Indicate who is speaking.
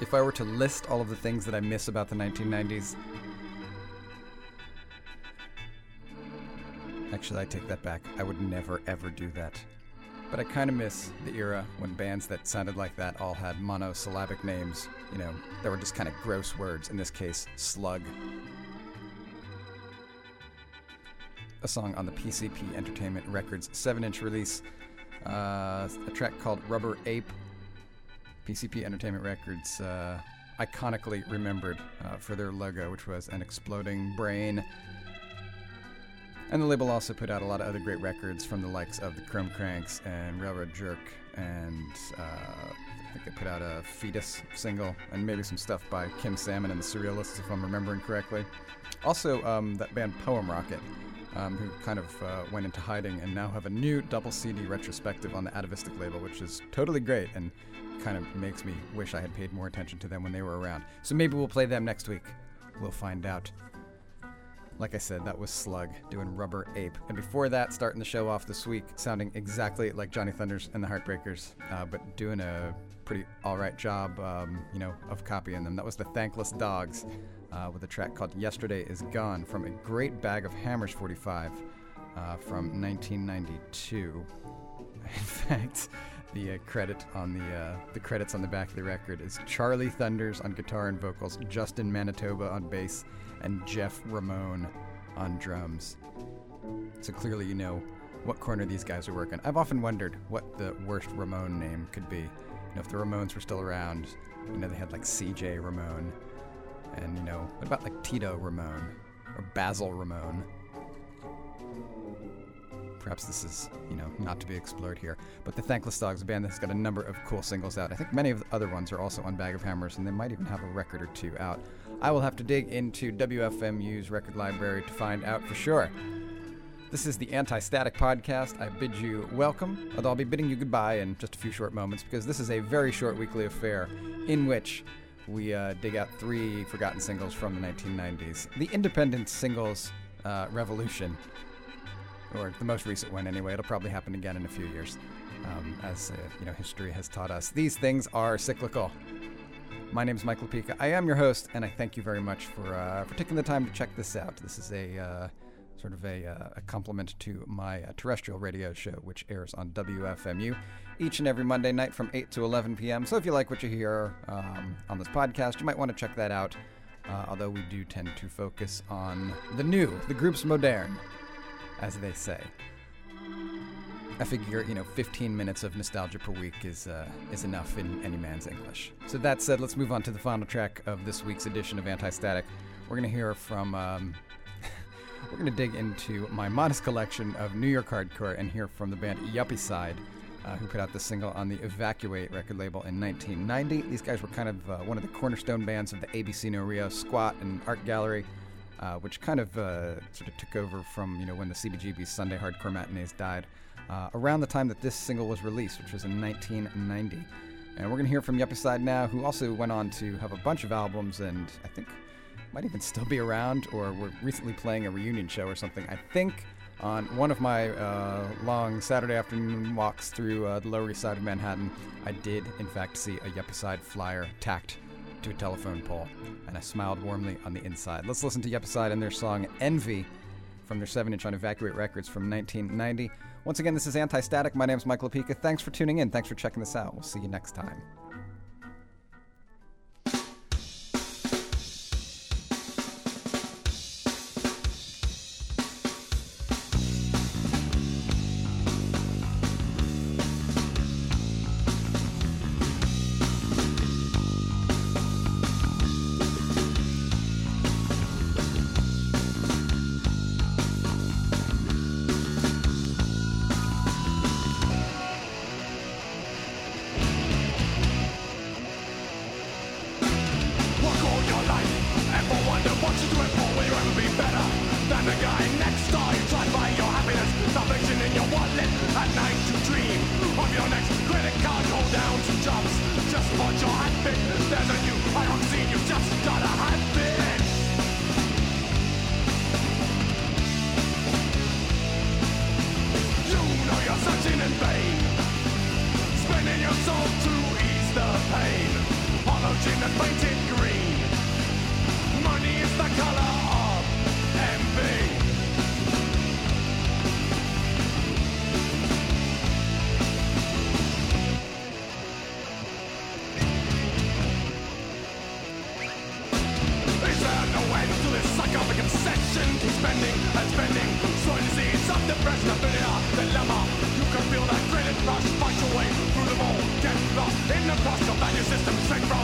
Speaker 1: If I were to list all of the things that I miss about the 1990s, actually, I take that back. I would never ever do that. But I kind of miss the era when bands that sounded like that all had monosyllabic names, you know, that were just kind of gross words, in this case, slug. A song on the PCP Entertainment Records 7 inch release, uh, a track called Rubberape. PCP Entertainment Records uh, iconically remembered uh, for their logo, which was an exploding brain and the label also put out a lot of other great records from the likes of the Chrome Cranks and Railroad Jerk, and uh, I think they put out a Foetus single, and maybe some stuff by Kim Salmon and the Surrealists, if I'm remembering correctly. Also, um, that band Poem Rocket, um, who kind of uh, went into hiding and now have a new double CD retrospective on the Atavistic label, which is totally great and kind of makes me wish I had paid more attention to them when they were around. So maybe we'll play them next week. We'll find out. Like I said, that was Slug doing Rubberape. And before that, starting the show off this week, sounding exactly like Johnny Thunders and the Heartbreakers, uh, but doing a pretty alright job, um, you know, of copying them. That was the Thankless Dogs uh, with a track called Yesterday Is Gone from a great bag of Hammers 45 uh, from 1992. In fact, the uh, credit on the uh, the credits on the back of the record is Charlie Thunders on guitar and vocals, Justin Manitoba on bass, and Jeff Ramone on drums. So clearly, you know what corner these guys are working. I've often wondered what the worst Ramone name could be. You know, if the Ramones were still around, you know, they had like C.J. Ramone, and you know, what about like Tito Ramon or Basil Ramon? Perhaps this is, you know, not to be explored here. But the Thankless Dogs, band that's got a number of cool singles out. I think many of the other ones are also on Bag of Hammers, and they might even have a record or two out. I will have to dig into WFMU's record library to find out for sure. This is the Anti Static Podcast. I bid you welcome, although I'll be bidding you goodbye in just a few short moments because this is a very short weekly affair in which we uh, dig out three forgotten singles from the 1990s. The independent singles uh, revolution, or the most recent one anyway. It'll probably happen again in a few years, um, as uh, you know, history has taught us. These things are cyclical. My name is Michael Lupica. I am your host, and I thank you very much for uh, for taking the time to check this out. This is a uh, sort of a, uh, a compliment to my uh, terrestrial radio show, which airs on WFMU each and every Monday night from 8 to 11 p.m. So if you like what you hear um, on this podcast, you might want to check that out. Uh, although we do tend to focus on the new, the group's modern, as they say. I figure, you know, 15 minutes of nostalgia per week is uh, is enough in any man's English. So that said, let's move on to the final track of this week's edition of Anti Static. We're gonna hear from. Um, we're gonna dig into my modest collection of New York hardcore and hear from the band Yuppicide, uh, who put out the single on the Evacuate record label in 1990. These guys were kind of uh, one of the cornerstone bands of the ABC No Rio Squat and Art Gallery. Uh, which kind of uh, sort of took over from you know when the CBGB's Sunday Hardcore Matinees died uh, around the time that this single was released, which was in 1990. And we're going to hear from Yuppicide now, who also went on to have a bunch of albums and I think might even still be around, or we're recently playing a reunion show or something. I think on one of my uh, long Saturday afternoon walks through uh, the Lower East Side of Manhattan, I did, in fact, see a Yuppicide flyer tacked to a telephone pole, and I smiled warmly on the inside. Let's listen to Yuppicide and their song Envy from their 7 inch on Evacuate Records from 1990. Once again, this is Anti Static. My name is Michael Lupica. Thanks for tuning in. Thanks for checking this out. We'll see you next time.
Speaker 2: and spending. Soil disease, of depression, a billionaire dilemma You can feel that credit rush. Fight your way through the wall Get lost in the crust of value system Straight from